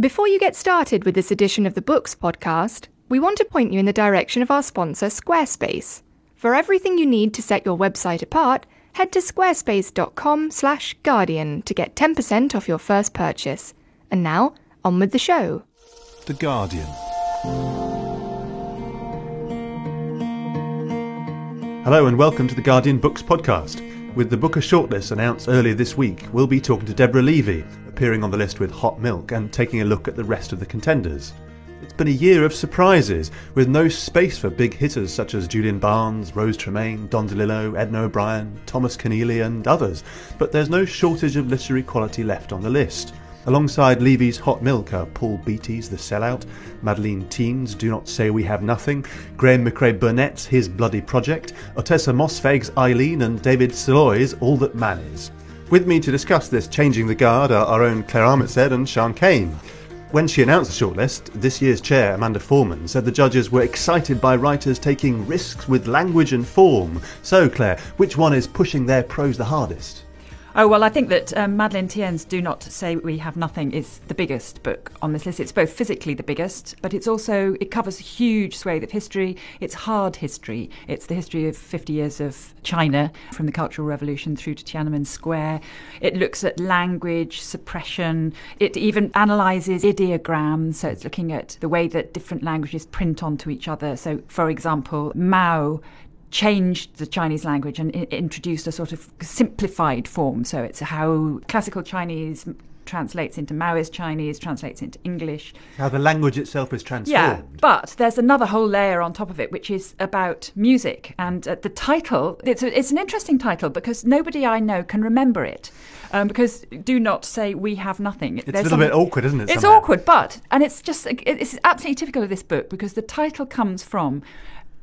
Before you get started with this edition of the Books podcast, we want to point you in the direction of our sponsor, Squarespace. For everything you need to set your website apart, head to squarespace.com/guardian to get 10% off your first purchase. And now, on with the show. The Guardian. Hello and welcome to the Guardian Books podcast. With the Booker shortlist announced earlier this week, we'll be talking to Deborah Levy, appearing on the list with Hot Milk, and taking a look at the rest of the contenders. It's been a year of surprises, with no space for big hitters such as Julian Barnes, Rose Tremain, Don DeLillo, Edna O'Brien, Thomas Keneally, and others, but there's no shortage of literary quality left on the list. Alongside Levy's Hot Milk are Paul Beatty's The Sellout, Madeleine Thien's Do Not Say We Have Nothing, Graeme Macrae Burnet's His Bloody Project, Ottessa Moshfegh's Eileen, and David Szalay's All That Man Is. With me to discuss this changing the guard are our own Claire Armitstead and Sian Cain. When she announced the shortlist, this year's chair, Amanda Foreman, said the judges were excited by writers taking risks with language and form. So, Claire, which one is pushing their prose the hardest? Oh, well, I think that um, Madeleine Thien's Do Not Say We Have Nothing is the biggest book on this list. It's both physically the biggest, but it's also, it covers a huge swathe of history. It's hard history. It's the history of 50 years of China, from the Cultural Revolution through to Tiananmen Square. It looks at language, suppression. It even analyses ideograms, so it's looking at the way that different languages print onto each other. So, for example, Mao changed the Chinese language and I- introduced a sort of simplified form. So it's how classical Chinese translates into Maoist Chinese, translates into English. How the language itself is transformed. Yeah, but there's another whole layer on top of it, which is about music. And uh, the title, it's, a, it's an interesting title because nobody I know can remember it. Um, because do not say we have nothing. It's a little bit awkward, isn't it? It's awkward, but, and it's just, it's absolutely typical of this book because the title comes from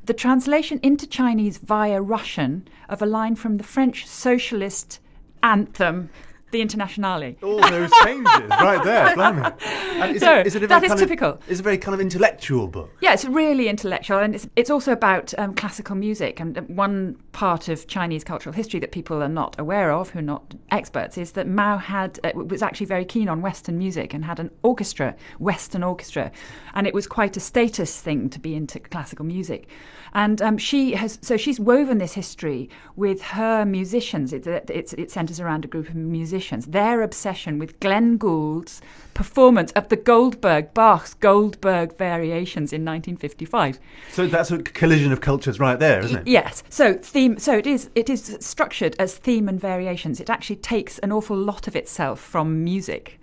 the translation into Chinese via Russian of a line from the French socialist anthem, the Internationale. All those changes right there, blimey. And is So, it, is it a that is typical. Of, it's a very kind of intellectual book. Yeah, it's really intellectual, and it's it's also about um, classical music. And one part of Chinese cultural history that people are not aware of, who are not experts, is that Mao had uh, was actually very keen on Western music and had an orchestra, Western orchestra, and it was quite a status thing to be into classical music. And um, she has so she's woven this history with her musicians. It, it, it centres around a group of musicians. Their obsession with Glenn Gould's performance of the Goldberg Bach's Goldberg Variations in 1955. So that's a collision of cultures right there, isn't it? Yes. So theme. So it is. It is structured as theme and variations. It actually takes an awful lot of itself from music.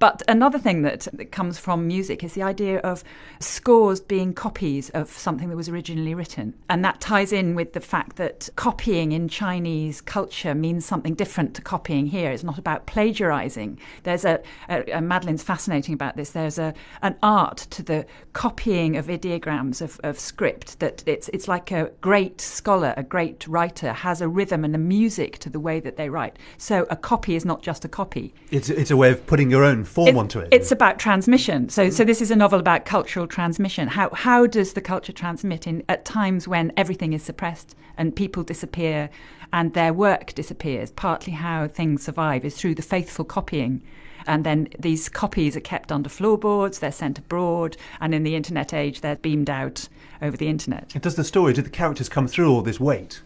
But another thing that, that comes from music is the idea of scores being copies of something that was originally written. And that ties in with the fact that copying in Chinese culture means something different to copying here. It's not about plagiarizing. There's a, a, a Madeleine's fascinating about this. There's a an art to the copying of ideograms of, of script that it's it's like a great scholar, a great writer has a rhythm and a music to the way that they write. So a copy is not just a copy. It's, it's a way of putting your own form It- onto it. It's about transmission. So, so this is a novel about cultural transmission. How how does the culture transmit in at times when everything is suppressed and people disappear and their work disappears? Partly how things survive is through the faithful copying. And then these copies are kept under floorboards, they're sent abroad, and in the internet age, they're beamed out over the internet. Does the story, do the characters come through all this weight?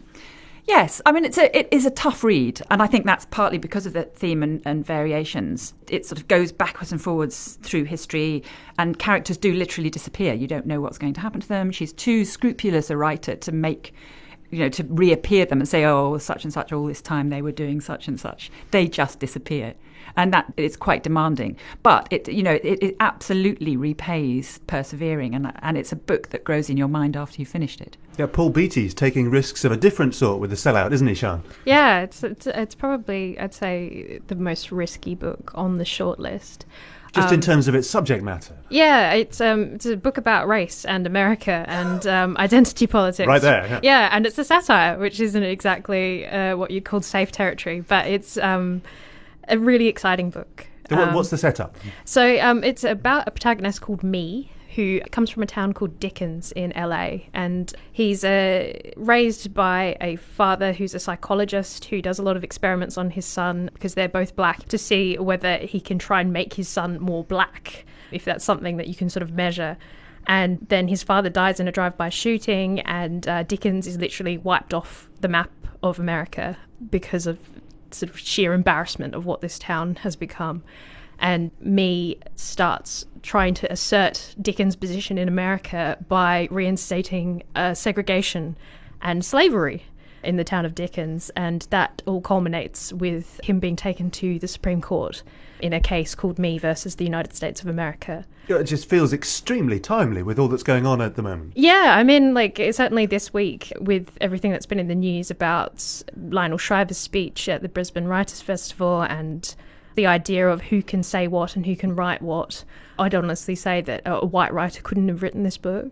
Yes, I mean it's a it is a tough read, and I think that's partly because of the theme and, and variations. It sort of goes backwards and forwards through history, and characters do literally disappear. You don't know what's going to happen to them. She's too scrupulous a writer to make, you know, to reappear them and say, oh, such and such, all this time they were doing such and such. They just disappear, and that is quite demanding. But it, you know, it, it absolutely repays persevering, and and it's a book that grows in your mind after you've finished it. Yeah, Paul Beatty's taking risks of a different sort with the sellout, isn't he, Sian? Yeah, it's, it's it's probably I'd say the most risky book on the shortlist. Just in Um, terms of its subject matter. Yeah, it's um it's a book about race and America and um, identity politics. Right there, yeah. and it's a satire, which isn't exactly uh, what you'd call safe territory, but it's um a really exciting book. So Um, what's the setup? So um, it's about a protagonist called Me, who comes from a town called Dickens in LA, and he's uh, raised by a father who's a psychologist who does a lot of experiments on his son because they're both black to see whether he can try and make his son more black. if that's something that you can sort of measure. And then his father dies in a drive by shooting, and uh, Dickens is literally wiped off the map of America because of sort of sheer embarrassment of what this town has become. And me starts trying to assert Dickens' position in America by reinstating uh, segregation and slavery in the town of Dickens. And that all culminates with him being taken to the Supreme Court in a case called Me versus the United States of America. It just feels extremely timely with all that's going on at the moment. Yeah, I mean, like, certainly this week, with everything that's been in the news about Lionel Shriver's speech at the Brisbane Writers' Festival and the idea of who can say what and who can write what, I'd honestly say that a white writer couldn't have written this book.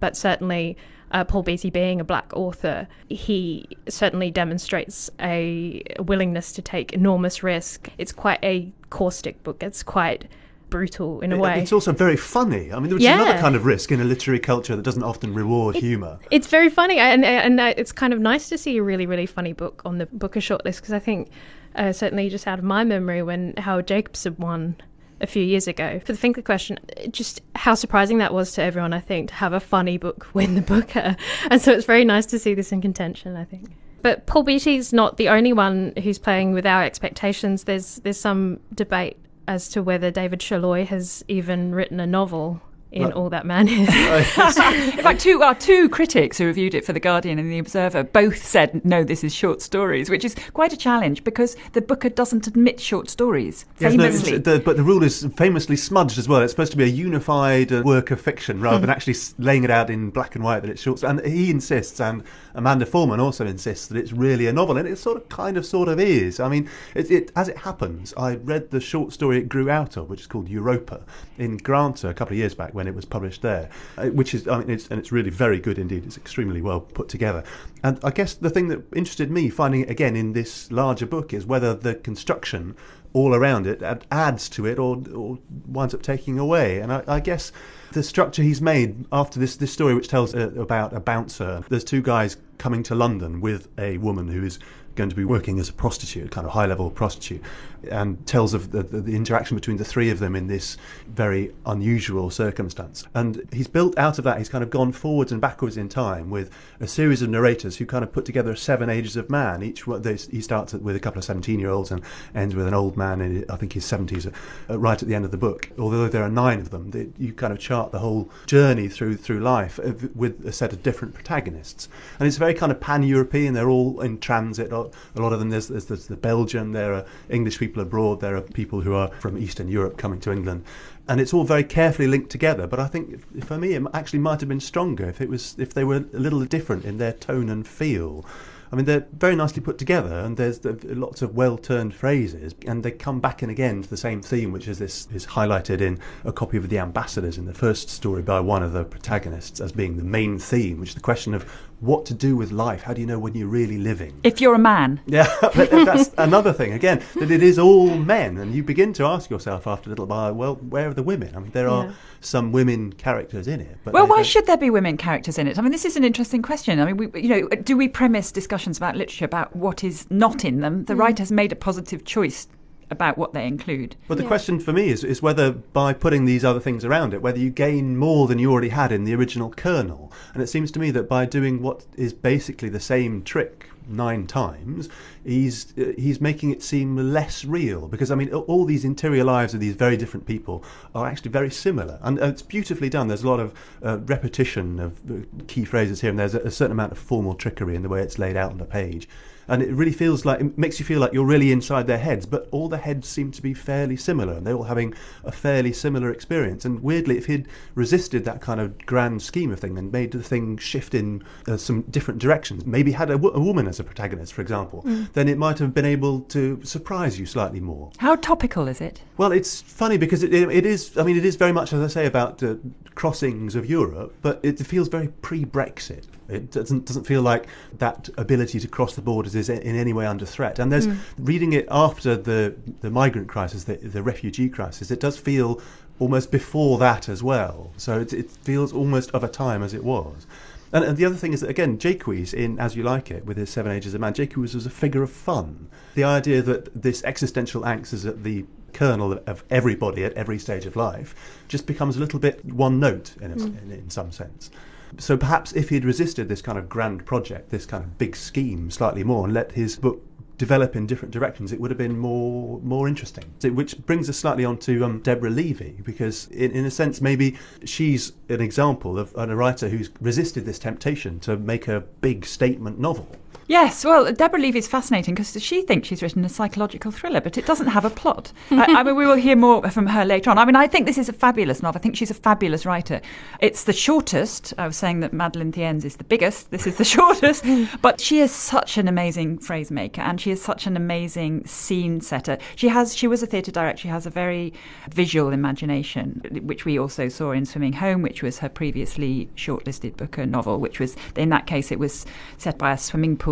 But certainly, uh, Paul Beatty being a black author, he certainly demonstrates a willingness to take enormous risk. It's quite a caustic book. It's quite brutal in a way. It's also very funny. I mean, which Yeah. is another kind of risk in a literary culture that doesn't often reward humour. It's very funny, and and uh, it's kind of nice to see a really really funny book on the Booker shortlist because I think uh, certainly just out of my memory when Howard Jacobson won a few years ago for the Finkler question, just how surprising that was to everyone. I think to have a funny book win the Booker, and so it's very nice to see this in contention. I think. But Paul Beatty's not the only one who's playing with our expectations. There's there's some debate as to whether David Szalay has even written a novel in Right. All That Man Is. In fact, two our two critics who reviewed it for the Guardian and the Observer both said no, this is short stories, which is quite a challenge because the Booker doesn't admit short stories Yes, no, famously. the, but the rule is famously smudged as well. It's supposed to be a unified uh, work of fiction rather than actually laying it out in black and white that it's short. And he insists, and Amanda Foreman also insists that it's really a novel, and it sort of, kind of, sort of is. I mean, it, it, as it happens, I read the short story it grew out of, which is called Europa, in Granta a couple of years back when it was published there, uh, which is, I mean, it's, and it's really very good indeed. It's extremely well put together. And I guess the thing that interested me finding it again in this larger book is whether the construction all around it adds to it or, or winds up taking away. And I, I guess the structure he's made after this, this story, which tells uh, about a bouncer, there's two guys coming to London with a woman who is going to be working as a prostitute, kind of high level prostitute, and tells of the, the, the interaction between the three of them in this very unusual circumstance. And he's built out of that, he's kind of gone forwards and backwards in time with a series of narrators who kind of put together seven ages of man. Each they, he starts with a couple of 17 year olds and ends with an old man in, I think, his 70s, uh, right at the end of the book. Although there are nine of them, they, you kind of chart the whole journey through through life uh, with a set of different protagonists. And it's very kind of pan European, they're all in transit. A lot of them, there's, there's, there's the Belgian, there are English people abroad, there are people who are from Eastern Europe coming to England. And it's all very carefully linked together. But I think for me, it actually might have been stronger if it was if they were a little different in their tone and feel. I mean, they're very nicely put together, and there's the, lots of well-turned phrases, and they come back and again to the same theme, which is this is highlighted in a copy of The Ambassadors in the first story by one of the protagonists as being the main theme, which is the question of what to do with life. How do you know when you're really living? if you're a man, Yeah, but that's another thing again that it is all men, and you begin to ask yourself after a little while, well, where are the women? I mean, there are Yeah. some women characters in it, but well, why should there be women characters in it? I mean, this is an interesting question. I mean, we, you know, do we premise discussions about literature about what is not in them? The hmm. writer's made a positive choice about what they include. But the question for me is, is whether by putting these other things around it, whether you gain more than you already had in the original kernel. And it seems to me that by doing what is basically the same trick nine times, he's uh, he's making it seem less real. Because I mean, all these interior lives of these very different people are actually very similar, and it's beautifully done. There's a lot of uh, repetition of uh, key phrases here, and there's a, a certain amount of formal trickery in the way it's laid out on the page and it really feels like it makes you feel like you're really inside their heads but all the heads seem to be fairly similar and they're all having a fairly similar experience and weirdly if he'd resisted that kind of grand scheme of thing and made the thing shift in uh, some different directions maybe had a, woman as a protagonist for example then it might have been able to surprise you slightly more How topical is it? well, it's funny because it, it, it is. I mean, it is very much, as I say, about uh, crossings of Europe, but it feels very pre-Brexit. It doesn't doesn't feel like that ability to cross the borders is in any way under threat. And there's reading it after the the migrant crisis, the, the refugee crisis. It does feel almost before that as well. So it, it feels almost of a time as it was. And, and the other thing is that again, Jaques in As You Like It with his Seven Ages of Man, Jaques was a figure of fun. The idea that this existential angst is at the kernel of everybody at every stage of life, just becomes a little bit one note in, a, Mm. in, in some sense. So perhaps if he'd resisted this kind of grand project, this kind of big scheme slightly more, and let his book develop in different directions, it would have been more more interesting. So, which brings us slightly on to um, Deborah Levy, because in, in a sense, maybe she's an example of a writer who's resisted this temptation to make a big statement novel. Yes, well, Deborah Levy is fascinating because she thinks she's written a psychological thriller, but it doesn't have a plot. I, I mean, we will hear more from her later on. I mean, I think this is a fabulous novel. I think she's a fabulous writer. It's the shortest. I was saying that Madeleine Thien's is the biggest. This is the shortest. but she is such an amazing phrase maker and she is such an amazing scene setter. She has. She was a theatre director. She has a very visual imagination, which we also saw in Swimming Home, which was her previously shortlisted Booker novel, which was, in that case, it was set by a swimming pool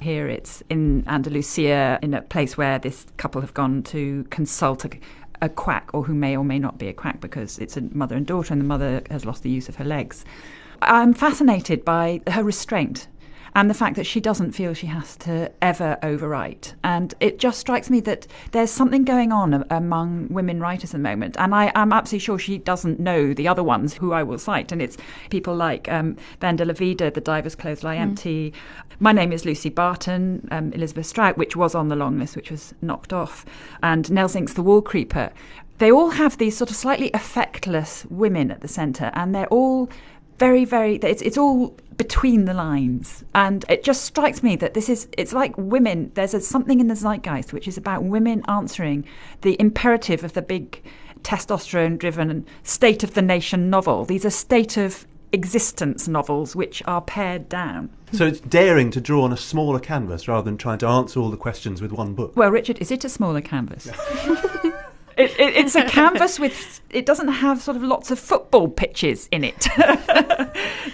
here it's in Andalusia, in a place where this couple have gone to consult a, a quack, or who may or may not be a quack because it's a mother and daughter, and the mother has lost the use of her legs. I'm fascinated by her restraint and the fact that she doesn't feel she has to ever overwrite. And it just strikes me that there's something going on among women writers at the moment. And I am absolutely sure she doesn't know the other ones who I will cite. And it's people like um, Vendela Vida, The Diver's Clothes Lie Empty. My name is Lucy Barton, um, Elizabeth Strout, which was on the long list, which was knocked off, and Nell Zink's The Wall Creeper. They all have these sort of slightly effectless women at the centre, and they're all very, very. It's it's all between the lines, and it just strikes me that this is. It's like women. There's a, something in the zeitgeist which is about women answering the imperative of the big testosterone-driven state of the nation novel. These are state of existence novels which are pared down. So it's daring to draw on a smaller canvas rather than trying to answer all the questions with one book. Well, Richard, is it a smaller canvas? It, it, it's a canvas with. It doesn't have sort of lots of football pitches in it.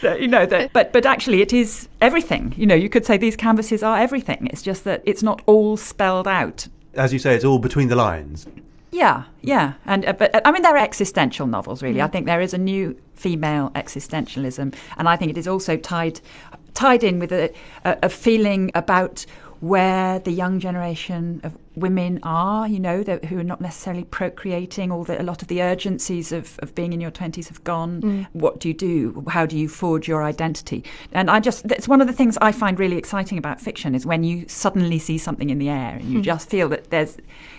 You know that, but but actually, it is everything. You know, you could say these canvases are everything. It's just that it's not all spelled out. As you say, it's all between the lines. Yeah, yeah, and uh, but uh, I mean they're existential novels, really. I think there is a new female existentialism, and I think it is also tied tied in with a, a, a feeling about where the young generation of women are, you know, that, who are not necessarily procreating, or that a lot of the urgencies of, of being in your 20s have gone. Mm. What do you do? How do you forge your identity? And I just, that's one of the things I find really exciting about fiction is when you suddenly see something in the air and you hmm. just feel that there's,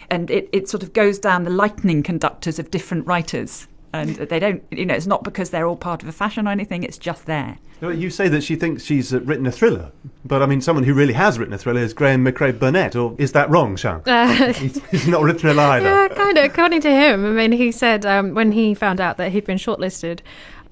and it, it sort of goes down the lightning conductors of different writers. And they don't, you know, it's not because they're all part of a fashion or anything, it's just there. You say that she thinks she's uh, written a thriller, but I mean, someone who really has written a thriller is Graeme Macrae Burnet, or is that wrong, Sian? Uh, he's, he's not written a thriller either. Yeah, kind of. According to him, I mean, he said um, when he found out that he'd been shortlisted,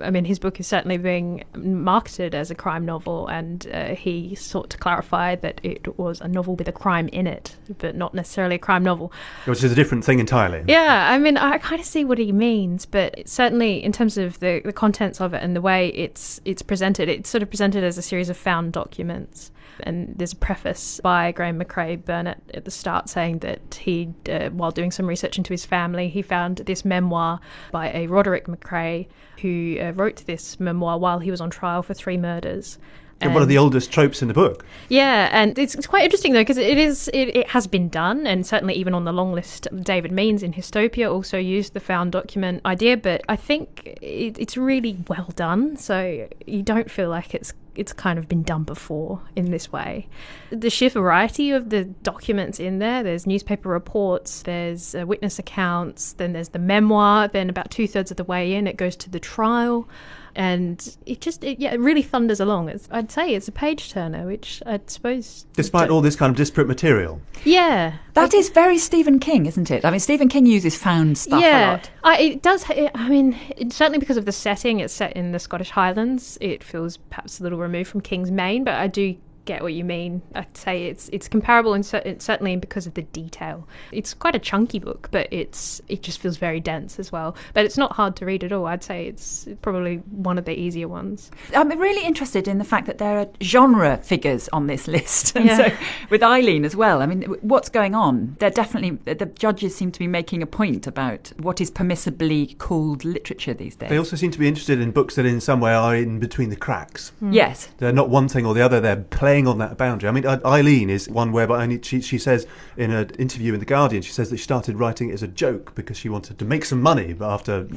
I mean, his book is certainly being marketed as a crime novel, and uh, he sought to clarify that it was a novel with a crime in it, but not necessarily a crime novel. Which is a different thing entirely. Yeah, I mean, I kind of see what he means, but certainly in terms of the, the contents of it and the way it's it's presented, it's sort of presented as a series of found documents. And there's a preface by Graeme Macrae Burnet at the start saying that he, uh, while doing some research into his family, he found this memoir by a Roderick Macrae who uh, wrote this memoir while he was on trial for three murders. And one of the oldest tropes in the book. yeah, and it's, it's quite interesting though because it is it, it has been done, and certainly even on the long list, David Means in Hystopia also used the found document idea. But I think it, it's really well done, so you don't feel like it's it's kind of been done before in this way. The sheer variety of the documents in there. There's newspaper reports, there's uh, witness accounts, then there's the memoir. Then about two thirds of the way in, it goes to the trial and it just it, yeah it really thunders along it's, i'd say it's a page turner which i suppose Despite all this kind of disparate material. yeah That is very Stephen King, isn't it? I mean, Stephen King uses found stuff a lot. I, it does it, i mean it, certainly because of the setting it's set in the scottish highlands it feels perhaps a little removed from king's main but i do get what you mean i'd say it's it's comparable and cer- certainly because of the detail it's quite a chunky book but it's it just feels very dense as well but it's not hard to read at all i'd say it's probably one of the easier ones I'm really interested in the fact that there are genre figures on this list, and Yeah. so with Eileen as well. I mean, what's going on? They're definitely the judges seem to be making a point about what is permissibly called literature these days. They also seem to be interested in books that in some way are in between the cracks. Hmm. yes, They're not one thing or the other, they're playing playing on that boundary. I mean, Eileen is one whereby only she, she says in an interview in The Guardian, she says that she started writing it as a joke because she wanted to make some money, but after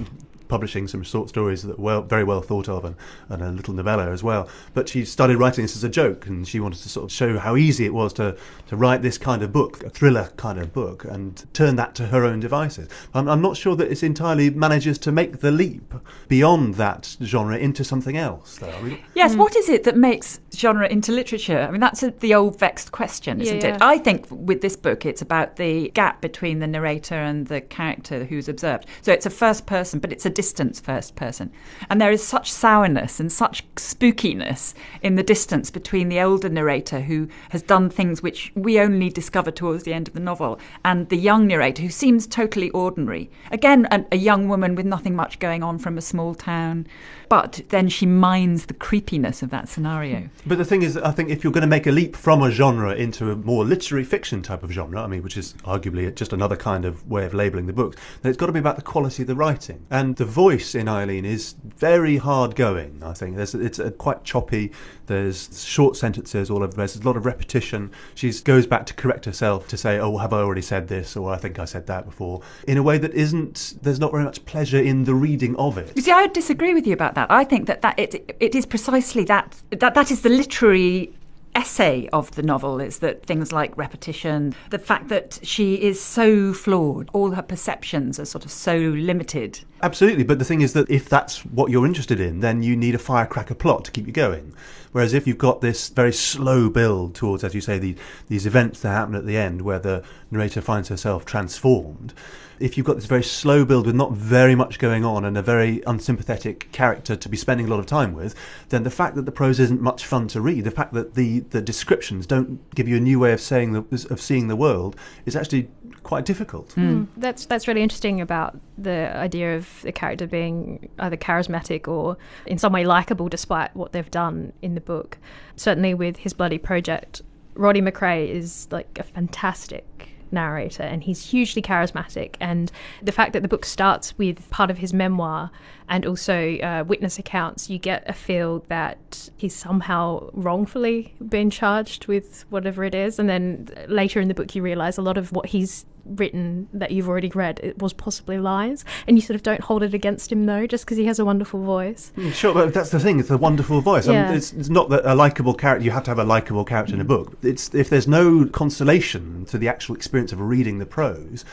publishing some short stories that were very well thought of and, and a little novella as well. But she started writing this as a joke and she wanted to sort of show how easy it was to, to write this kind of book, a thriller kind of book, and turn that to her own devices. I'm, I'm not sure that it entirely manages to make the leap beyond that genre into something else, though. I mean, Yes, hmm. what is it that makes genre into literature? I mean, that's a, the old vexed question, isn't Yeah, it? I think with this book, it's about the gap between the narrator and the character who's observed. So it's a first person, but it's a distance first person. And there is such sourness and such spookiness in the distance between the older narrator who has done things which we only discover towards the end of the novel and the young narrator who seems totally ordinary. Again, a, a young woman with nothing much going on from a small town, but then she mines the creepiness of that scenario. But the thing is, I think if you're going to make a leap from a genre into a more literary fiction type of genre, I mean, which is arguably just another kind of way of labelling the books, then it's got to be about the quality of the writing. And the voice in Eileen is very hard going, I think. There's, it's uh, quite choppy, there's short sentences all over the place, there's a lot of repetition. She goes back to correct herself to say, oh, have I already said this? Or I think I said that before, in a way that isn't, there's not very much pleasure in the reading of it. You see, I would disagree with you about that. I think that, that it, it is precisely that, that that is the literary essay of the novel is that things like repetition, the fact that she is so flawed, all her perceptions are sort of so limited. Absolutely, but the thing is that if that's what you're interested in, then you need a firecracker plot to keep you going. Whereas if you've got this very slow build towards, as you say, the, these events that happen at the end where the narrator finds herself transformed, if you've got this very slow build with not very much going on and a very unsympathetic character to be spending a lot of time with, then the fact that the prose isn't much fun to read, the fact that the, the descriptions don't give you a new way of saying the, of seeing the world, is actually quite difficult. Mm. That's that's really interesting about the idea of the character being either charismatic or in some way likable, despite what they've done in the book. Certainly, with his bloody project, Roddy Macrae is like a fantastic narrator and he's hugely charismatic and the fact that the book starts with part of his memoir and also uh, witness accounts you get a feel that he's somehow wrongfully been charged with whatever it is and then later in the book you realize a lot of what he's written that you've already read it was possibly lies and you sort of don't hold it against him though just because he has a wonderful voice Mm, Sure, but that's the thing. It's a wonderful voice. I mean, Yeah. it's, it's not that a likable character. You have to have a likable character in a book. It's if there's no consolation to the actual experience of reading the prose,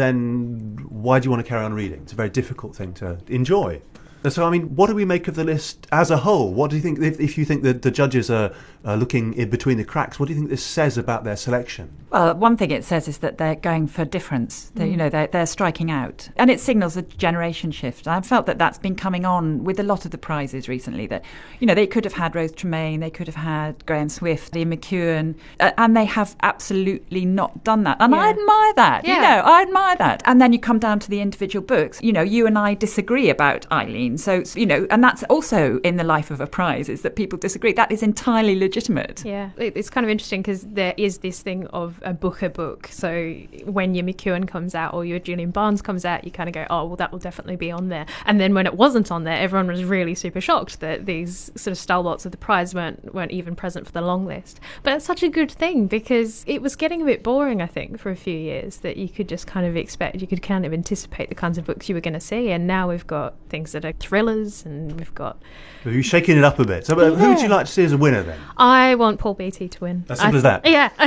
then why do you want to carry on reading? It's a very difficult thing to enjoy. So, I mean, what do we make of the list as a whole? What do you think? If, if you think that the judges are, are looking in between the cracks, what do you think this says about their selection? Well, one thing it says is that they're going for difference. They, You know, they're, they're striking out, and it signals a generation shift. I've felt that that's been coming on with a lot of the prizes recently. That you know, they could have had Rose Tremain, they could have had Graham Swift, Ian McEwan, uh, and they have absolutely not done that. And I admire that. Yeah. You know, I admire that. And then you come down to the individual books. You know, you and I disagree about Eileen, so you know, and that's also in the life of a prize is that people disagree. That is entirely legitimate. Yeah, it's kind of interesting because there is this thing of a book a book. So when your McEwan comes out or your Julian Barnes comes out, you kind of go, oh, well, that will definitely be on there. And then when it wasn't on there, everyone was really super shocked that these sort of stalwarts of the prize weren't weren't even present for the long list. But it's such a good thing because it was getting a bit boring, I think, for a few years that you could just kind of expect, you could kind of anticipate the kinds of books you were going to see. And now we've got things that are thrillers and we've got. Have you shaken it up a bit? So, uh, who would you like to see as a winner then? I want Paul Beatty to win. As simple I- as that? Yeah,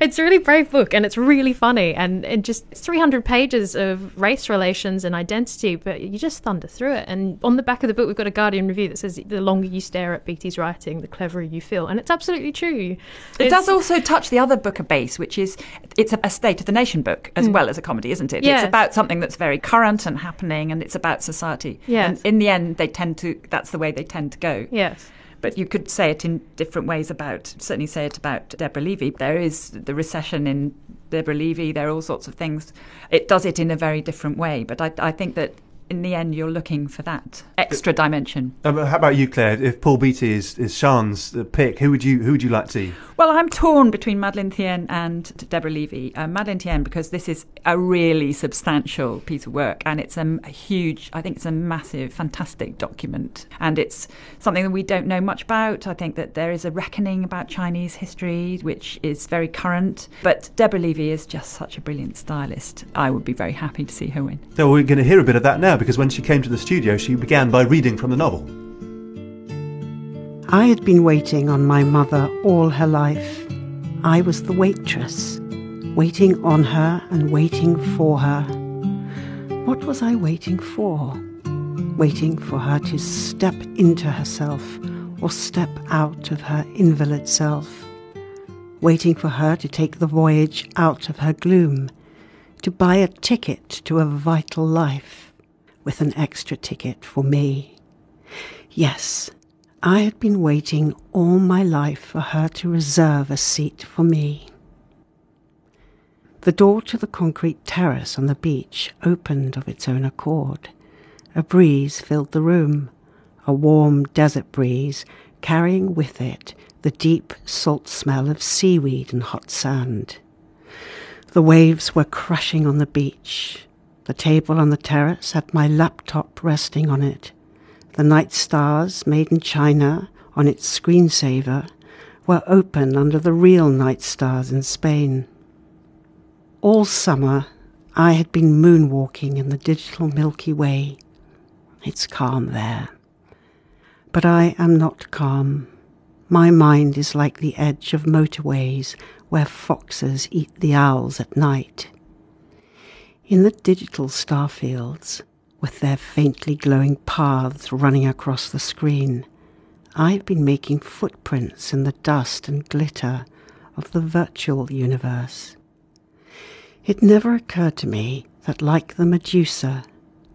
it's a really brave book and it's really funny and and just 300 pages of race relations and identity, but you just thunder through it. And on the back of the book, we've got a Guardian review that says the longer you stare at Beatty's writing, the cleverer you feel, and it's absolutely true. It does also touch the other Booker base, which is it's a, a State of the Nation book as mm. well as a comedy, isn't it? Yeah. It's about something that's very current and happening, and it's about society. Yes. And in the end, they tend to. That's the way they tend to go. Yes. But you could say it in different ways about. Certainly, say it about Deborah Levy. There is the recession in Deborah Levy. There are all sorts of things. It does it in a very different way. But I, I think that. In the end, you're looking for that extra dimension. Um, how about you, Claire? If Paul Beatty is, is Sian's uh, pick, who would you who would you like to? Well, I'm torn between Madeleine Thien and Deborah Levy. Uh, Madeleine Thien, because this is a really substantial piece of work and it's a, a, huge, I think it's a massive, fantastic document. And it's something that we don't know much about. I think that there is a reckoning about Chinese history, which is very current. But Deborah Levy is just such a brilliant stylist. I would be very happy to see her win. So we're going to hear a bit of that now because when she came to the studio, she began by reading from the novel. I had been waiting on my mother all her life. I was the waitress, waiting on her and waiting for her. What was I waiting for? Waiting for her to step into herself or step out of her invalid self. Waiting for her to take the voyage out of her gloom, to buy a ticket to a vital life with an extra ticket for me. Yes, I had been waiting all my life for her to reserve a seat for me. The door to the concrete terrace on the beach opened of its own accord. A breeze filled the room, a warm desert breeze carrying with it the deep salt smell of seaweed and hot sand. The waves were crashing on the beach. The table on the terrace had my laptop resting on it the night stars made in China on its screensaver were open under the real night stars in Spain. All summer, I had been moonwalking in the digital Milky Way. It's calm there. But I am not calm. My mind is like the edge of motorways where foxes eat the owls at night. In the digital starfields, with their faintly glowing paths running across the screen. I've been making footprints in the dust and glitter of the virtual universe. It never occurred to me that, like the Medusa,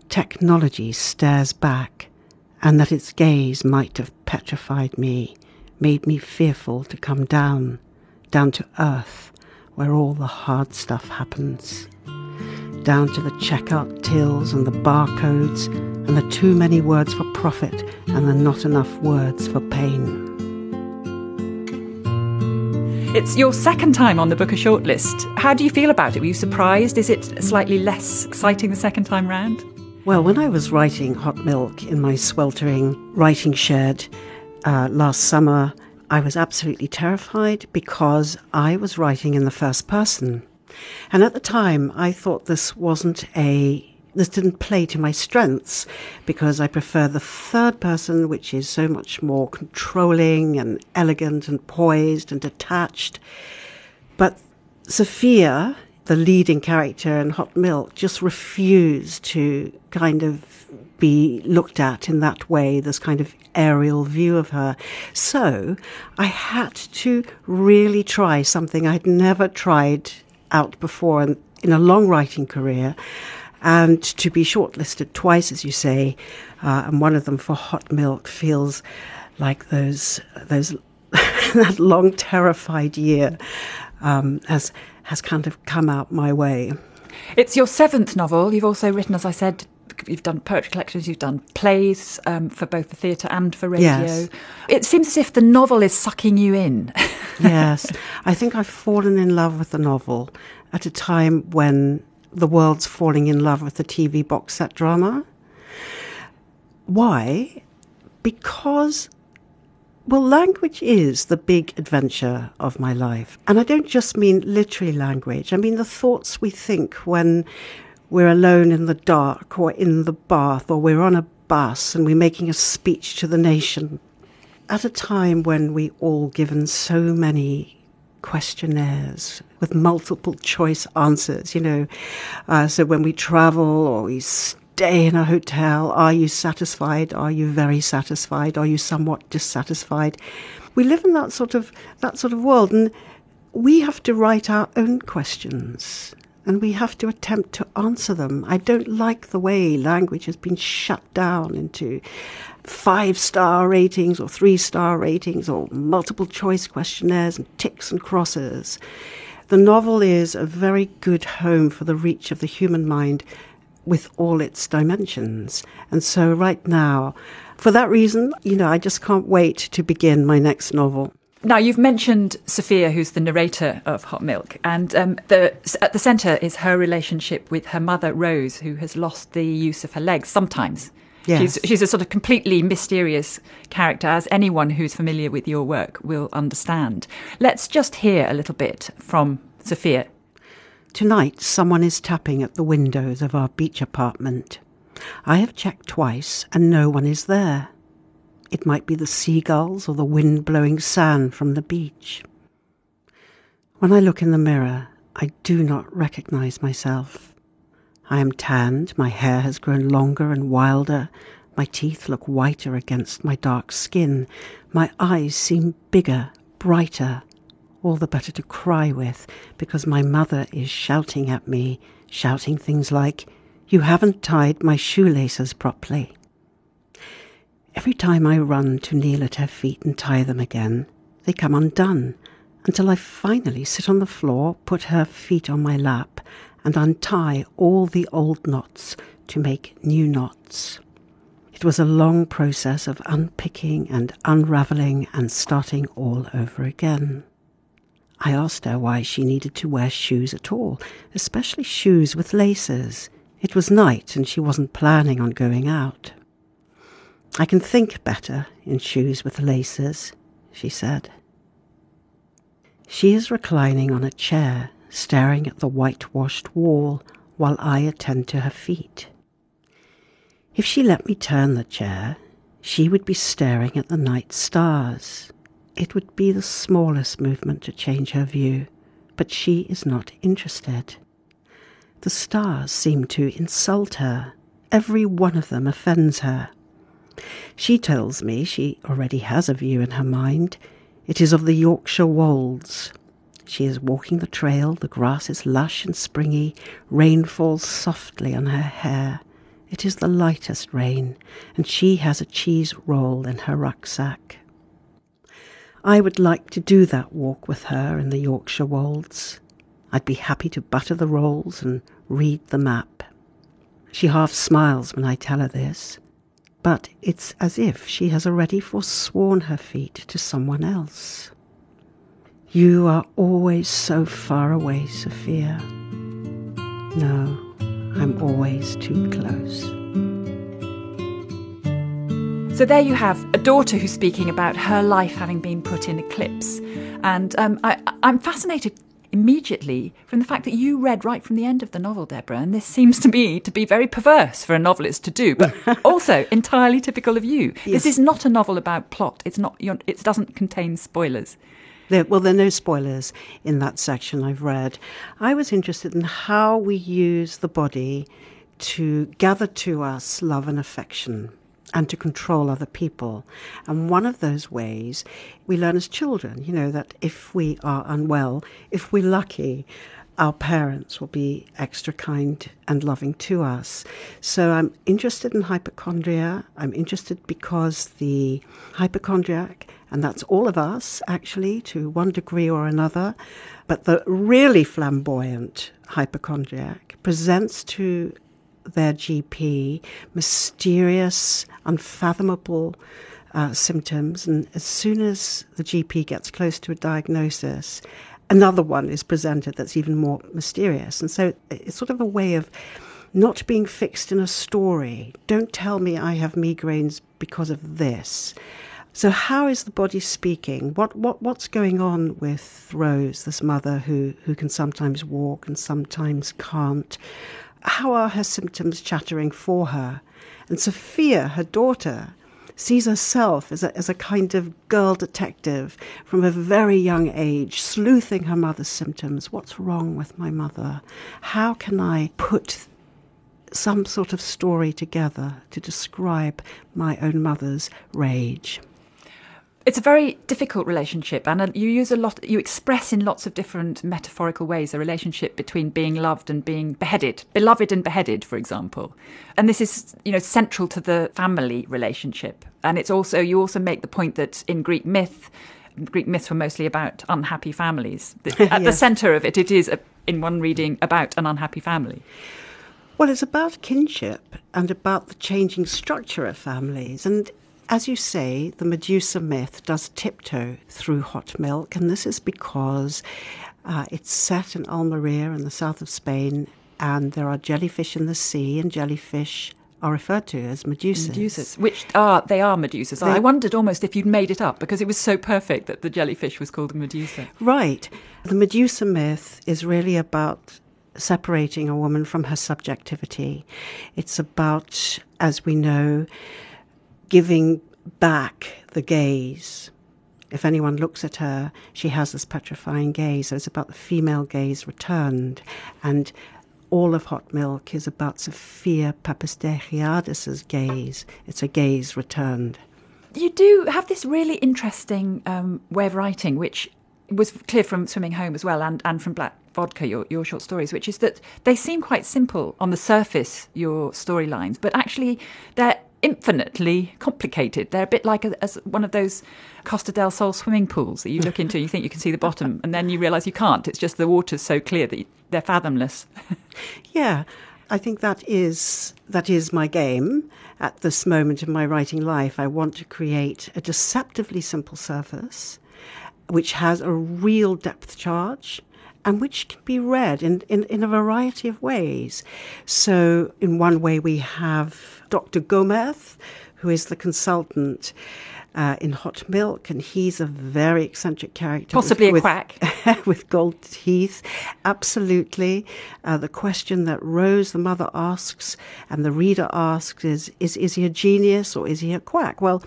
technology stares back, and that its gaze might have petrified me, made me fearful to come down, down to earth, where all the hard stuff happens down to the checkout tills and the barcodes and the too many words for profit and the not enough words for pain. It's your second time on the Booker shortlist. How do you feel about it? Were you surprised? Is it slightly less exciting the second time round? Well, when I was writing Hot Milk in my sweltering writing shed uh, last summer, I was absolutely terrified because I was writing in the first person. And at the time, I thought this wasn't a this didn't play to my strengths because I prefer the third person, which is so much more controlling and elegant and poised and detached. But Sophia, the leading character in Hot Milk, just refused to kind of be looked at in that way, this kind of aerial view of her. So I had to really try something I'd never tried out before in, a long writing career, and to be shortlisted twice, as you say, uh, and one of them for Hot Milk feels like those those that long terrified year um, has has kind of come out my way. It's your seventh novel. You've also written, as I said, you've done poetry collections, you've done plays um, for both the theatre and for radio. Yes. It seems as if the novel is sucking you in. yes, I think I've fallen in love with the novel at a time when the world's falling in love with the TV box set drama. Why? Because well, language is the big adventure of my life. And I don't just mean literary language, I mean the thoughts we think when we're alone in the dark or in the bath or we're on a bus and we're making a speech to the nation. At a time when we all given so many questionnaires with multiple choice answers, you know, uh, so when we travel or we stay in a hotel, are you satisfied? Are you very satisfied? Are you somewhat dissatisfied? We live in that sort of that sort of world, and we have to write our own questions and we have to attempt to answer them. I don't like the way language has been shut down into five star ratings or three star ratings or multiple choice questionnaires and ticks and crosses. The novel is a very good home for the reach of the human mind with all its dimensions. And so, right now, for that reason, you know, I just can't wait to begin my next novel. Now, you've mentioned Sophia, who's the narrator of Hot Milk, and um, the, at the centre is her relationship with her mother, Rose, who has lost the use of her legs sometimes. Yes. She's, she's a sort of completely mysterious character, as anyone who's familiar with your work will understand. Let's just hear a little bit from Sophia. Tonight, someone is tapping at the windows of our beach apartment. I have checked twice, and no one is there. It might be the seagulls or the wind blowing sand from the beach. When I look in the mirror, I do not recognize myself. I am tanned, my hair has grown longer and wilder, my teeth look whiter against my dark skin, my eyes seem bigger, brighter, all the better to cry with, because my mother is shouting at me, shouting things like, You haven't tied my shoelaces properly. Every time I run to kneel at her feet and tie them again, they come undone until I finally sit on the floor, put her feet on my lap, and untie all the old knots to make new knots. It was a long process of unpicking and unravelling and starting all over again. I asked her why she needed to wear shoes at all, especially shoes with laces. It was night and she wasn't planning on going out. I can think better in shoes with laces, she said. She is reclining on a chair staring at the whitewashed wall while I attend to her feet. If she let me turn the chair, she would be staring at the night stars. It would be the smallest movement to change her view, but she is not interested. The stars seem to insult her. Every one of them offends her. She tells me she already has a view in her mind. It is of the Yorkshire wolds, she is walking the trail, the grass is lush and springy, rain falls softly on her hair. It is the lightest rain, and she has a cheese roll in her rucksack. I would like to do that walk with her in the Yorkshire wolds. I'd be happy to butter the rolls and read the map. She half smiles when I tell her this, but it's as if she has already forsworn her feet to someone else. You are always so far away, Sophia. No, I'm always too close. So there you have a daughter who's speaking about her life having been put in eclipse. And um, I, I'm fascinated immediately from the fact that you read right from the end of the novel, Deborah, and this seems to me to be very perverse for a novelist to do, but also entirely typical of you. Yes. This is not a novel about plot. It's not. It doesn't contain spoilers. There, well, there are no spoilers in that section I've read. I was interested in how we use the body to gather to us love and affection and to control other people. And one of those ways we learn as children, you know, that if we are unwell, if we're lucky, our parents will be extra kind and loving to us. So I'm interested in hypochondria. I'm interested because the hypochondriac and that's all of us, actually, to one degree or another. But the really flamboyant hypochondriac presents to their GP mysterious, unfathomable uh, symptoms. And as soon as the GP gets close to a diagnosis, another one is presented that's even more mysterious. And so it's sort of a way of not being fixed in a story. Don't tell me I have migraines because of this. So, how is the body speaking? What, what, what's going on with Rose, this mother who, who can sometimes walk and sometimes can't? How are her symptoms chattering for her? And Sophia, her daughter, sees herself as a, as a kind of girl detective from a very young age, sleuthing her mother's symptoms. What's wrong with my mother? How can I put some sort of story together to describe my own mother's rage? It's a very difficult relationship, and you use a lot. You express in lots of different metaphorical ways a relationship between being loved and being beheaded, beloved and beheaded, for example. And this is, you know, central to the family relationship. And it's also you also make the point that in Greek myth, Greek myths were mostly about unhappy families. At yes. the centre of it, it is a, in one reading about an unhappy family. Well, it's about kinship and about the changing structure of families, and as you say, the Medusa myth does tiptoe through hot milk, and this is because uh, it's set in Almeria in the south of Spain, and there are jellyfish in the sea, and jellyfish are referred to as medusas. Medusas, which are they are medusas. They- I wondered almost if you'd made it up because it was so perfect that the jellyfish was called a medusa. Right. The Medusa myth is really about separating a woman from her subjectivity. It's about, as we know, giving back the gaze. If anyone looks at her, she has this petrifying gaze. So it's about the female gaze returned. And all of Hot Milk is about Sophia Papastergiadis's gaze. It's a gaze returned. You do have this really interesting um, way of writing, which was clear from Swimming Home as well, and, and from Black Vodka, your, your short stories, which is that they seem quite simple on the surface, your storylines, but actually they're infinitely complicated. They're a bit like a, as one of those Costa del Sol swimming pools that you look into and you think you can see the bottom, and then you realise you can't. It's just the water's so clear that you, they're fathomless. Yeah, I think that is that is my game at this moment in my writing life. I want to create a deceptively simple surface which has a real depth charge and which can be read in, in, in a variety of ways. So, in one way, we have Dr. Gomez, who is the consultant uh, in Hot Milk, and he's a very eccentric character. Possibly a with, quack. with gold teeth. Absolutely. Uh, the question that Rose, the mother, asks and the reader asks is, is is he a genius or is he a quack? Well,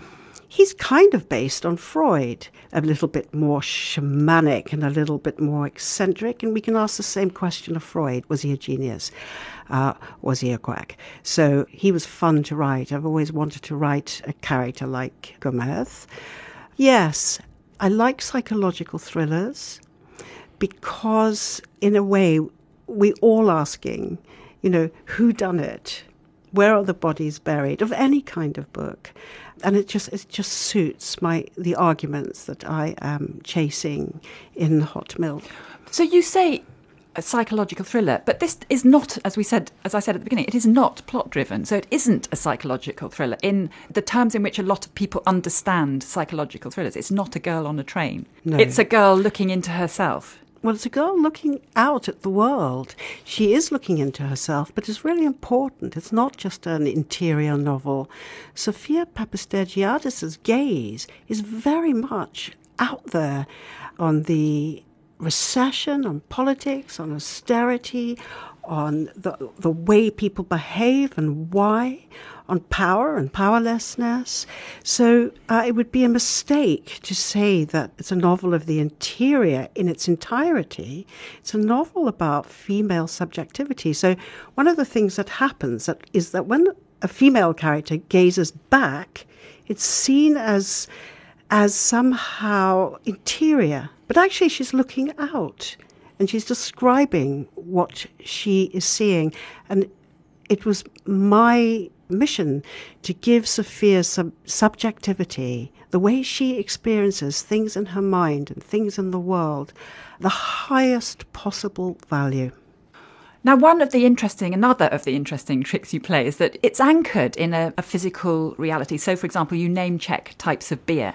he's kind of based on Freud, a little bit more shamanic and a little bit more eccentric. And we can ask the same question of Freud was he a genius? Uh, was he a quack? So he was fun to write. I've always wanted to write a character like Gomez. Yes, I like psychological thrillers because, in a way, we're all asking, you know, who done it? Where are the bodies buried? Of any kind of book, and it just it just suits my the arguments that I am chasing in Hot Milk. So you say a psychological thriller, but this is not, as we said, as I said at the beginning, it is not plot driven. So it isn't a psychological thriller in the terms in which a lot of people understand psychological thrillers. It's not a girl on a train. No. It's a girl looking into herself. Well, it's a girl looking out at the world. She is looking into herself, but it's really important. It's not just an interior novel. Sophia Papastergiadis's gaze is very much out there on the recession, on politics, on austerity, on the, the way people behave and why, on power and powerlessness. So uh, it would be a mistake to say that it's a novel of the interior in its entirety. It's a novel about female subjectivity. So one of the things that happens that is that when a female character gazes back, it's seen as as somehow interior, but actually she's looking out and she's describing what she is seeing. And it was my mission to give Sophia sub- subjectivity, the way she experiences things in her mind and things in the world, the highest possible value. Now, one of the interesting, another of the interesting tricks you play is that it's anchored in a, a physical reality. So, for example, you name check types of beer.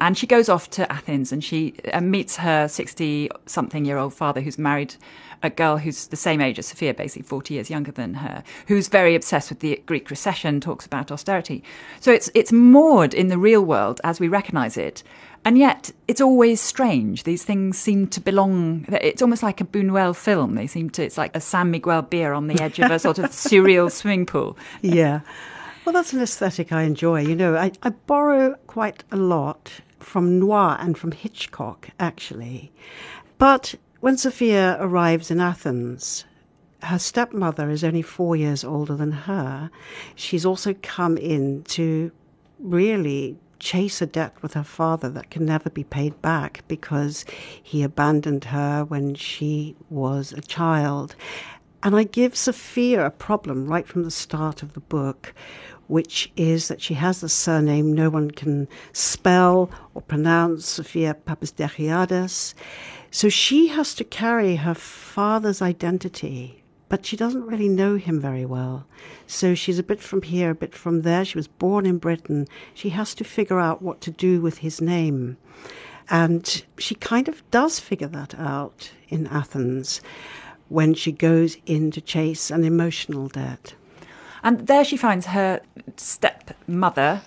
And she goes off to Athens and she uh, meets her 60 something year old father who's married a girl who's the same age as Sophia, basically 40 years younger than her, who's very obsessed with the Greek recession, talks about austerity. So it's, it's moored in the real world as we recognize it. And yet, it's always strange. These things seem to belong. It's almost like a Buñuel film. They seem to. It's like a San Miguel beer on the edge of a sort of surreal swimming pool. yeah. Well, that's an aesthetic I enjoy. You know, I, I borrow quite a lot from noir and from Hitchcock, actually. But when Sophia arrives in Athens, her stepmother is only four years older than her. She's also come in to really chase a debt with her father that can never be paid back because he abandoned her when she was a child. And I give Sophia a problem right from the start of the book, which is that she has a surname no one can spell or pronounce, Sophia Papastergiadis. So she has to carry her father's identity but she doesn't really know him very well. So she's a bit from here, a bit from there. She was born in Britain. She has to figure out what to do with his name. And she kind of does figure that out in Athens when she goes in to chase an emotional debt. And there she finds her stepmother,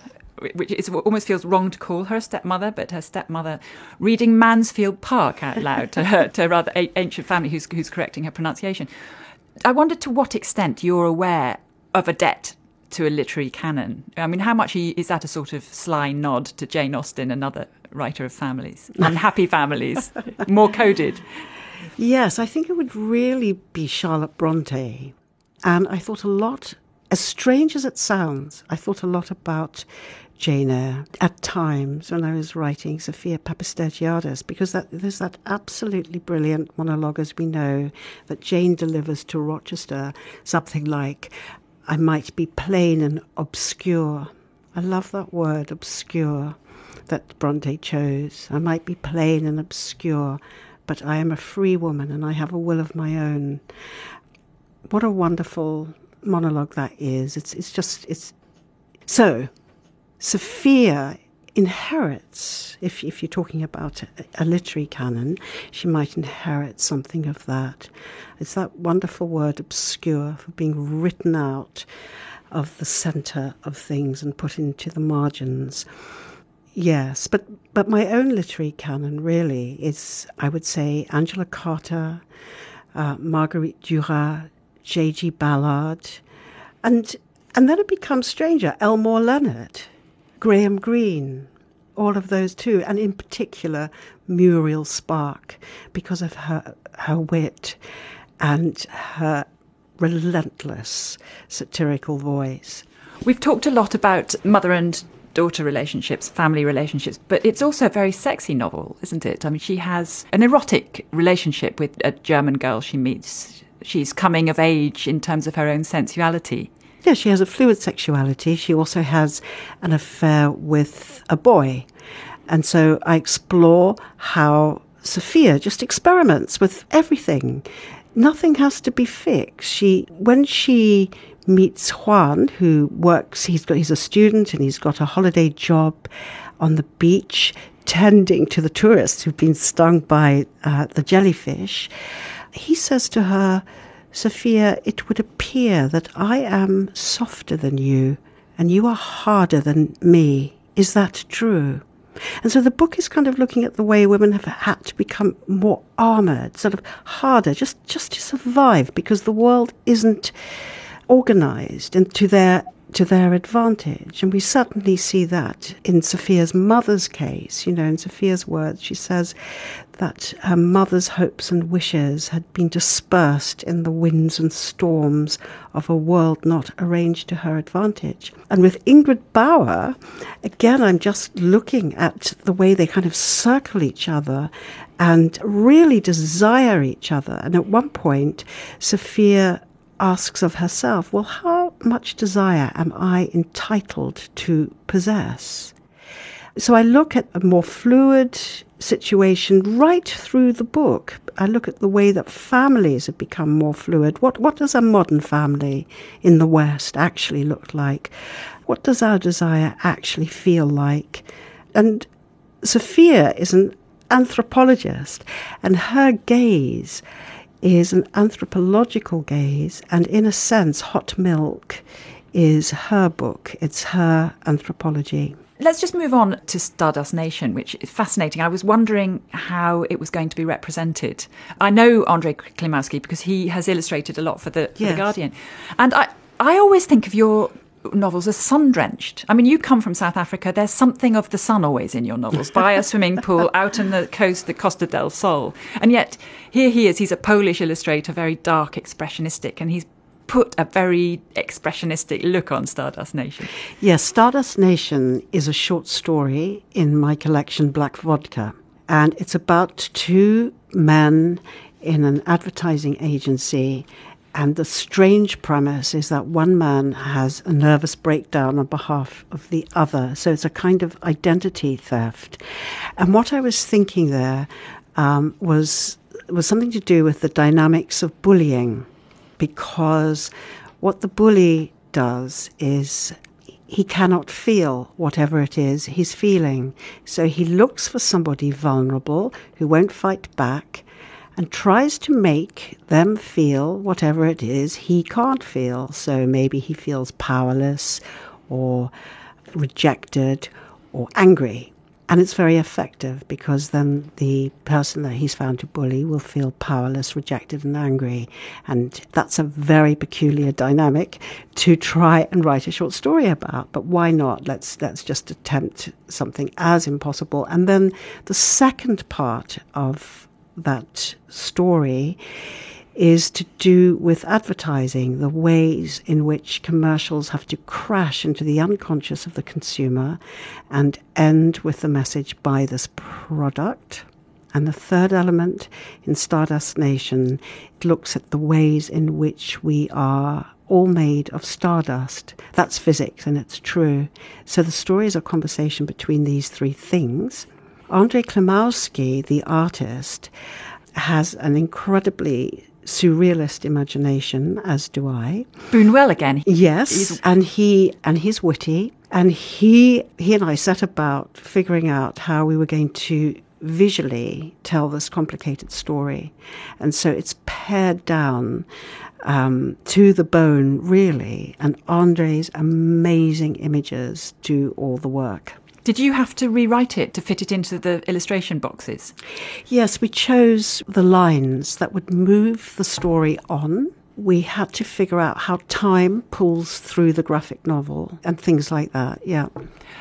which is, almost feels wrong to call her a stepmother, but her stepmother reading Mansfield Park out loud to her to a rather ancient family who's, who's correcting her pronunciation. I wondered to what extent you're aware of a debt to a literary canon. I mean, how much is that a sort of sly nod to Jane Austen, another writer of families, unhappy families, more coded? Yes, I think it would really be Charlotte Bronte. And I thought a lot, as strange as it sounds, I thought a lot about Jane Eyre at times when I was writing Sophia Papastergiadis, because that, there's that absolutely brilliant monologue, as we know, that Jane delivers to Rochester, something like, I might be plain and obscure. I love that word, obscure, that Bronte chose. I might be plain and obscure, but I am a free woman and I have a will of my own. What a wonderful monologue that is. It's, it's just, it's. So, Sophia inherits, if, if you're talking about a, a, literary canon, she might inherit something of that. It's that wonderful word obscure for being written out of the centre of things and put into the margins. Yes, but, but my own literary canon really is, I would say, Angela Carter, uh, Marguerite Duras, J.G. Ballard, and, and then it becomes stranger, Elmore Leonard Graham Greene, all of those too, and in particular Muriel Spark, because of her her wit and her relentless satirical voice. We've talked a lot about mother and daughter relationships, family relationships, but it's also a very sexy novel, isn't it? I mean, she has an erotic relationship with a German girl she meets. She's coming of age in terms of her own sensuality. Yeah, she has a fluid sexuality. She also has an affair with a boy. And so I explore how Sophia just experiments with everything. Nothing has to be fixed. She, when she meets Juan, who works, he's got, he's a student and he's got a holiday job on the beach tending to the tourists who've been stung by uh, the jellyfish. He says to her, Sophia, it would appear that I am softer than you and you are harder than me. Is that true? And so the book is kind of looking at the way women have had to become more armored, sort of harder, just, just to survive because the world isn't organized into their to their advantage. And we certainly see that in Sophia's mother's case. You know, in Sophia's words, she says that her mother's hopes and wishes had been dispersed in the winds and storms of a world not arranged to her advantage. And with Ingrid Bauer, again, I'm just looking at the way they kind of circle each other and really desire each other. And at one point, Sophia asks of herself, well, how much desire am I entitled to possess? So I look at a more fluid situation right through the book. I look at the way that families have become more fluid. What, what does a modern family in the West actually look like? What does our desire actually feel like? And Sophia is an anthropologist, and her gaze is an anthropological gaze, and in a sense, Hot Milk is her book, it's her anthropology. Let's just move on to Stardust Nation, which is fascinating. I was wondering how it was going to be represented. I know Andrzej Klimowski because he has illustrated a lot for the, for yes. the Guardian. And I, I always think of your novels are sun drenched. I mean, you come from South Africa. There's something of the sun always in your novels. By a swimming pool out on the coast, the Costa del Sol, and yet here he is. He's a Polish illustrator, very dark, expressionistic, and he's put a very expressionistic look on Stardust Nation. Yes, Stardust Nation is a short story in my collection, Black Vodka, and it's about two men in an advertising agency and the strange premise is that one man has a nervous breakdown on behalf of the other. So it's a kind of identity theft. And what I was thinking there um, was was something to do with the dynamics of bullying because what the bully does is he cannot feel whatever it is he's feeling. So he looks for somebody vulnerable who won't fight back and tries to make them feel whatever it is he can't feel. So maybe he feels powerless or rejected or angry. And it's very effective because then the person that he's found to bully will feel powerless, rejected, and angry. And that's a very peculiar dynamic to try and write a short story about. But why not? Let's let's just attempt something as impossible. And then the second part of that story is to do with advertising, the ways in which commercials have to crash into the unconscious of the consumer and end with the message buy this product. And the third element in Stardust Nation it looks at the ways in which we are all made of stardust. That's physics and it's true. So the story is a conversation between these three things. Andrzej Klimowski, the artist, has an incredibly surrealist imagination, as do I. Buñuel again. Yes, he's... and he and he's witty, and he he and I set about figuring out how we were going to visually tell this complicated story, and so it's pared down um, to the bone, really. And Andre's amazing images do all the work. Did you have to rewrite it to fit it into the illustration boxes? Yes, we chose the lines that would move the story on. We had to figure out how time pulls through the graphic novel and things like that. Yeah.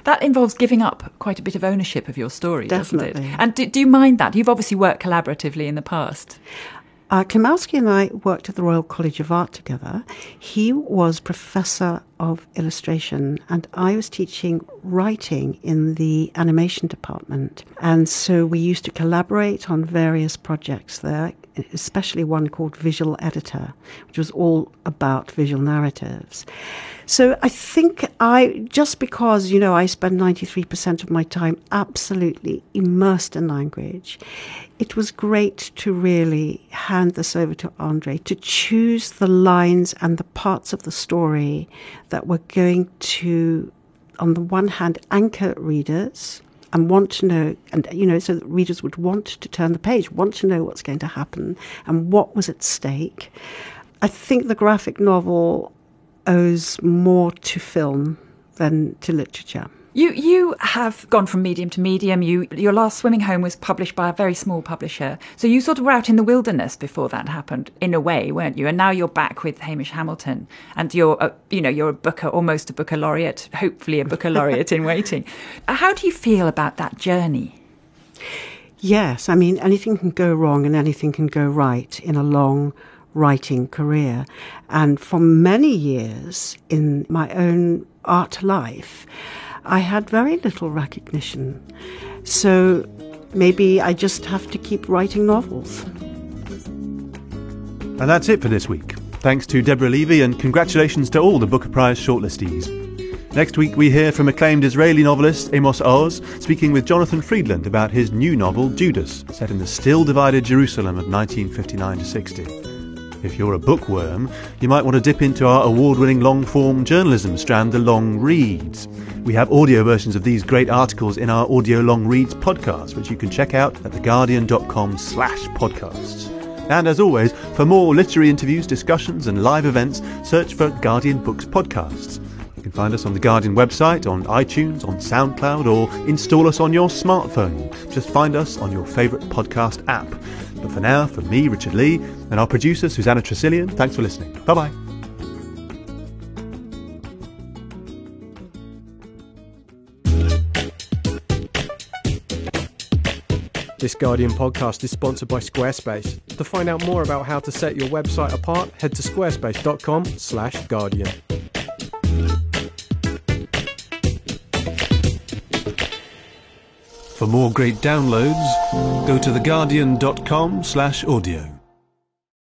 That involves giving up quite a bit of ownership of your story, Definitely. doesn't it? And do, do you mind that? You've obviously worked collaboratively in the past. Uh, Klimowski and I worked at the Royal College of Art together. He was professor of illustration, and I was teaching writing in the animation department. And so we used to collaborate on various projects there, especially one called Visual Editor, which was all about visual narratives. So I think I, just because, you know, I spend 93% of my time absolutely immersed in language, it was great to really hand this over to Andre, to choose the lines and the parts of the story that were going to, on the one hand, anchor readers and want to know, and you know, so that readers would want to turn the page, want to know what's going to happen and what was at stake. I think the graphic novel owes more to film than to literature. You you have gone from medium to medium. You your last Swimming Home was published by a very small publisher. So you sort of were out in the wilderness before that happened, in a way, weren't you? And now you're back with Hamish Hamilton, and you're a, you know you're a Booker, almost a Booker laureate, hopefully a Booker laureate in waiting. How do you feel about that journey? Yes, I mean anything can go wrong and anything can go right in a long writing career. And for many years in my own art life, I had very little recognition. So maybe I just have to keep writing novels. And that's it for this week. Thanks to Deborah Levy and congratulations to all the Booker Prize shortlistees. Next week, we hear from acclaimed Israeli novelist Amos Oz speaking with Jonathan Freedland about his new novel, Judas, set in the still divided Jerusalem of 1959 to 60. If you're a bookworm, you might want to dip into our award winning long form journalism strand, The Long Reads. We have audio versions of these great articles in our Audio Long Reads podcast, which you can check out at theguardian.com slash podcasts. And as always, for more literary interviews, discussions, and live events, search for Guardian Books Podcasts. You can find us on the Guardian website, on iTunes, on SoundCloud, or install us on your smartphone. Just find us on your favourite podcast app. But for now, from me, Richard Lea, and our producer, Susannah Tresilian, thanks for listening. Bye bye. This Guardian podcast is sponsored by Squarespace. To find out more about how to set your website apart, head to squarespace.com/guardian. For more great downloads, go to theguardian.com slash audio.